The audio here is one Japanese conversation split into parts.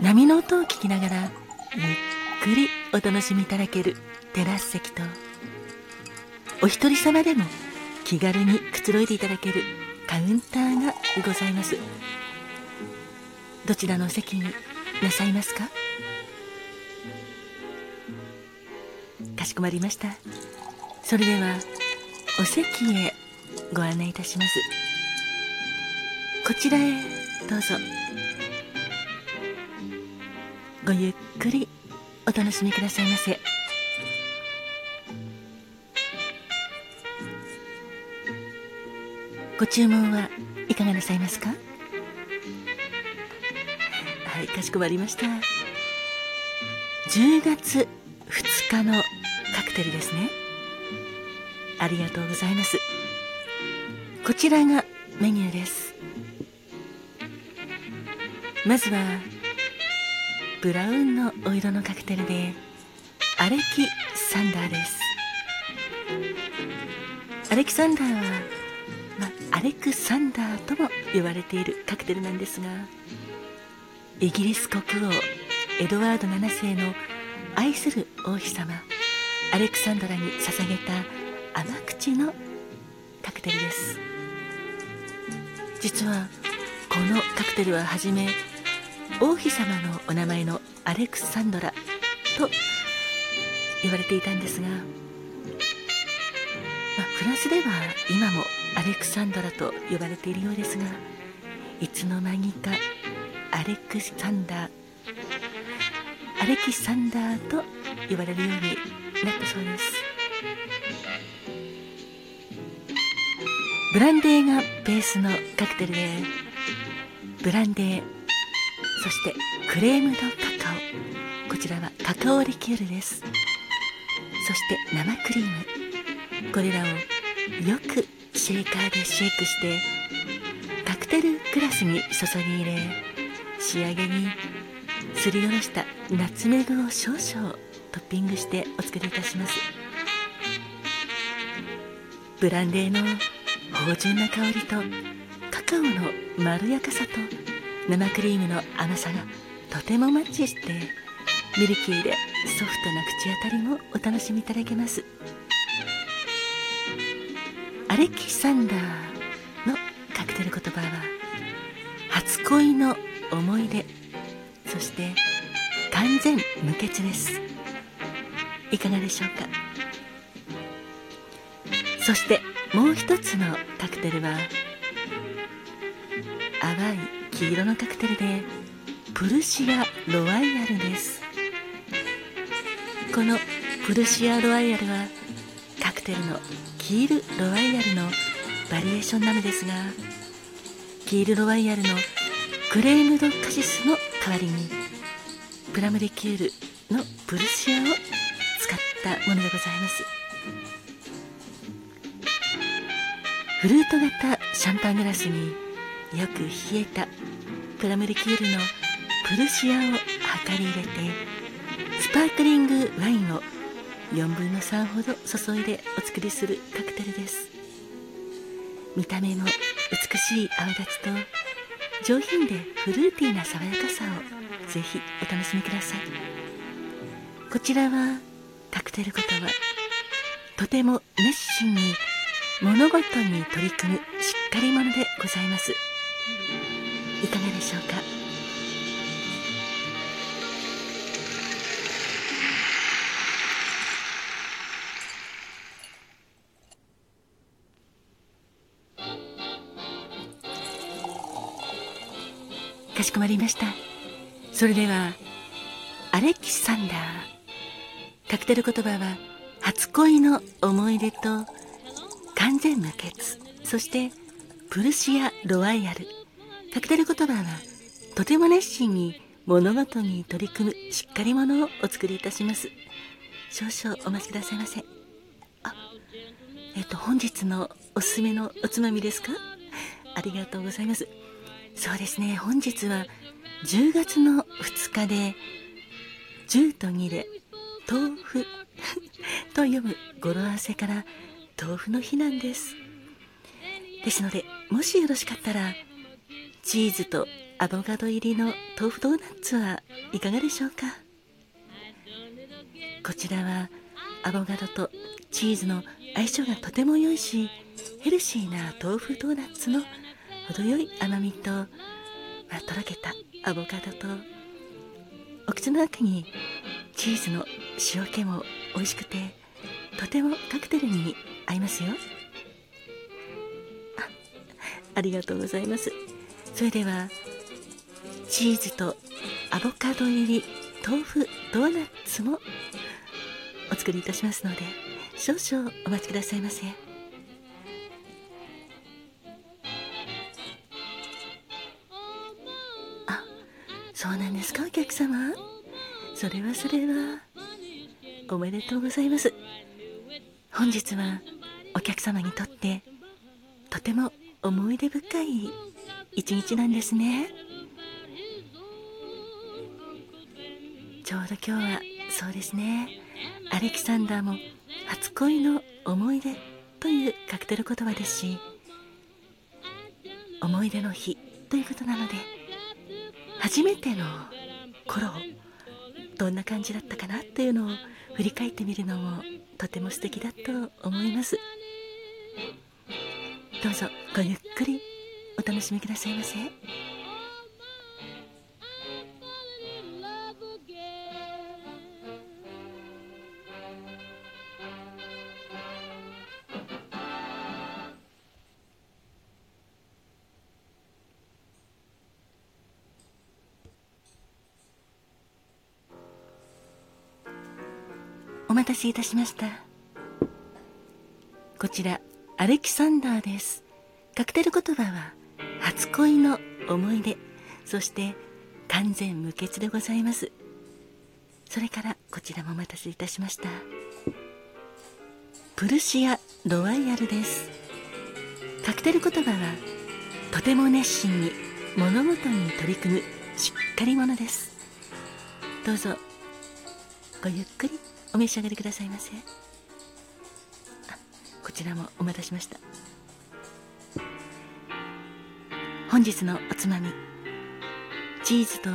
波の音を聞きながらゆっくりお楽しみいただけるテラス席とお一人様でも気軽にくつろいでいただけるカウンターがございます。どちらのお席になさいますか？かしこまりました。それではお席へご案内いたします。こちらへどうぞ。ごゆっくりお楽しみくださいませ。ご注文はいかがなさいますか？はいかしこまりました。10月2日のカクテルですね。ありがとうございます。こちらがメニューです。まずはブラウンのお色のカクテルでアレキサンダーです。アレキサンダーは、まあ、アレクサンダーとも呼ばれているカクテルなんですがイギリス国王エドワード7世の愛する王妃様アレクサンドラに捧げた甘口のカクテルです。実はこのカクテルははじめ王妃様のお名前のアレクサンドラと言われていたんですが、まあ、フランスでは今もアレクサンドラと呼ばれているようですがいつの間にかアレクサンダーアレキサンダーと呼ばれるようになったそうです。ブランデーがベースのカクテルでブランデーそしてクレームドカカオ。こちらはカカオリキュールです。そして生クリーム。これらをよくシェイカーでシェイクしてカクテルグラスに注ぎ入れ仕上げにすりおろしたナツメグを少々トッピングしてお作りいたします。ブランデーの芳醇な香りとカカオのまろやかさと生クリームの甘さがとてもマッチしてミルキーでソフトな口当たりもお楽しみいただけます。アレキサンダーのカクテル言葉は初恋の思い出そして完全無欠です。いかがでしょうか？そしてもう一つのカクテルは淡い黄色のカクテルでプルシアロワイヤルです。このプルシアロワイヤルはカクテルのキールロワイヤルのバリエーションなのですがキールロワイヤルのクレームドカシスの代わりにプラムリキュールのプルシアを使ったものでございます。フルート型シャンパングラスによく冷えたプラムリキュールのプルシアを量り入れてスパークリングワインを4分の3ほど注いでお作りするカクテルです。見た目も美しい泡立ちと上品でフルーティーな爽やかさをぜひお楽しみください。こちらはカクテル言葉とても熱心に物事に取り組むしっかり者でございます。いかがでしょうか？かしこまりました。それではアレキサンダーカクテル言葉は初恋の思い出と完全無欠。そしてプルシア・ロワイヤル。カクテル言葉はとても熱心に物事に取り組むしっかり者をお作りいたします。少々お待ちくださいませ。あえっ、と本日のおすすめのおつまみですか？ありがとうございます。そうですね。本日は10月の2日で10と2で豆腐。と読む語呂合わせから豆腐の日なんです。ですのでもしよろしかったらチーズとアボカド入りの豆腐ドーナツはいかがでしょうか？こちらはアボカドとチーズの相性がとても良いしヘルシーな豆腐ドーナツの程よい甘みと、まあ、とろけたアボカドとお口の中にチーズの塩気も美味しくてとてもカクテルに合いますよ。ありがとうございます。それではチーズとアボカド入り豆腐ドーナツもお作りいたしますので少々お待ちくださいませ。あそうなんですかお客様。それはそれはおめでとうございます。本日はお客様にとってとても思い出深い一日なんですね。ちょうど今日はそうですね。アレキサンダーも初恋の思い出というカクテル言葉ですし思い出の日ということなので初めての頃どんな感じだったかなというのを振り返ってみるのもとても素敵だと思います。どうぞごゆっくりお楽しみくださいませ。お待たせいたしました。こちらアレキサンダーです。カクテル言葉は初恋の思い出。そして完全無欠でございます。それからこちらもお待たせいたしました。プルシアロワイヤルです。カクテル言葉はとても熱心に物事に取り組むしっかり者です。どうぞごゆっくりお召し上がりくださいませ。こちらもお待たせしました。本日のおつまみチーズと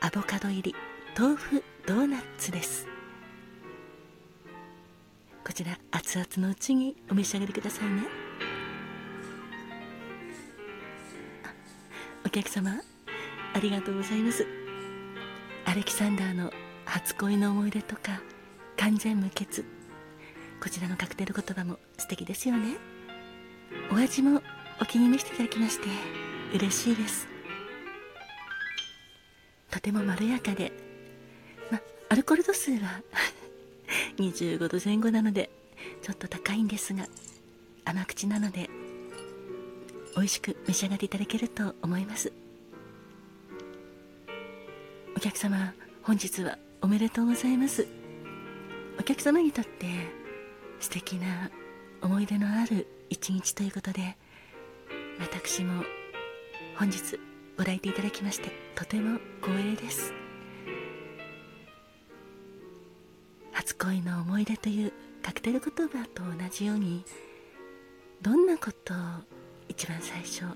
アボカド入り豆腐ドーナツです。こちら熱々のうちにお召し上がりくださいね。お客様ありがとうございます。アレキサンダーの初恋の思い出とか完全無欠。こちらのカクテル言葉も素敵ですよね。お味もお気に召していただきまして嬉しいです。とてもまろやかでまアルコール度数は 25度前後なのでちょっと高いんですが甘口なので美味しく召し上がっていただけると思います。お客様本日はおめでとうございます。お客様にとって素敵な思い出のある一日ということで私も本日ご来店いただきましてとても光栄です初恋の思い出というカクテル言葉と同じようにどんなことを一番最初あ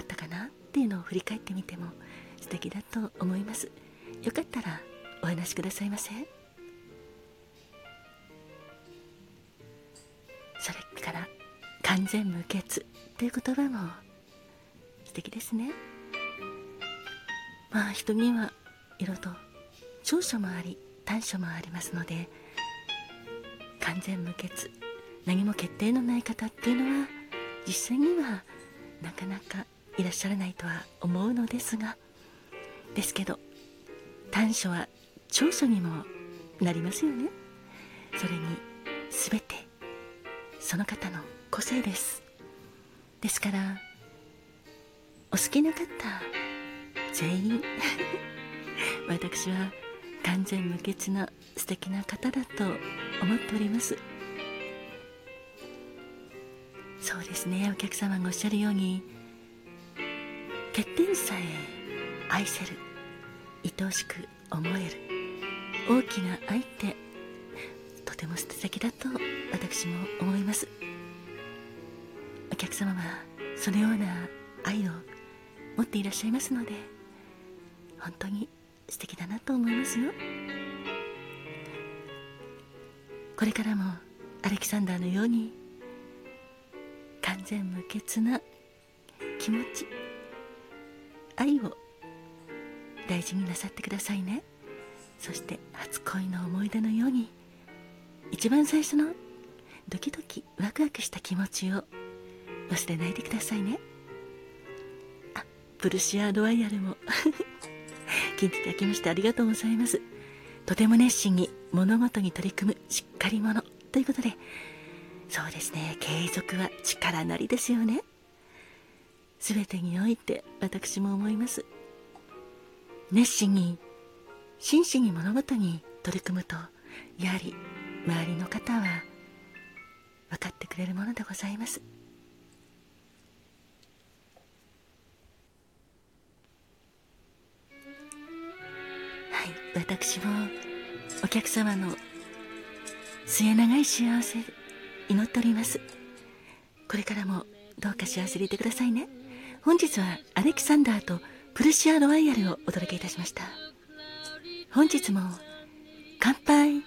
ったかなっていうのを振り返ってみても素敵だと思いますよかったらお話しくださいませ。完全無欠という言葉も素敵ですね。まあ人にはいろいろと長所もあり短所もありますので完全無欠何も決定のない方っていうのは実際にはなかなかいらっしゃらないとは思うのですがですけど短所は長所にもなりますよね。それに全てその方の個性です。ですからお好きな方全員 私は完全無欠な素敵な方だと思っております。そうですねお客様がおっしゃるように欠点さえ愛せる愛おしく思える大きな愛ってとても素敵だと私も思います。お客様はそのような愛を持っていらっしゃいますので本当に素敵だなと思いますよ。これからもアレキサンダーのように完全無欠な気持ち愛を大事になさってくださいね。そして初恋の思い出のように一番最初のドキドキワクワクした気持ちを忘れないでくださいね。あプルシアロワイヤルも。聞いていただきましてありがとうございます。とても熱心に物事に取り組むしっかり者。ということでそうですね。継続は力なりですよね。全てにおいて私も思います。熱心に真摯に物事に取り組むとやはり周りの方は分かってくれるものでございます。い。私もお客様の末永い幸せ祈っております。これからもどうか幸せでいてくださいね。本日はアレキサンダーとプルシアロワイヤルをお届けいたしました。本日も乾杯。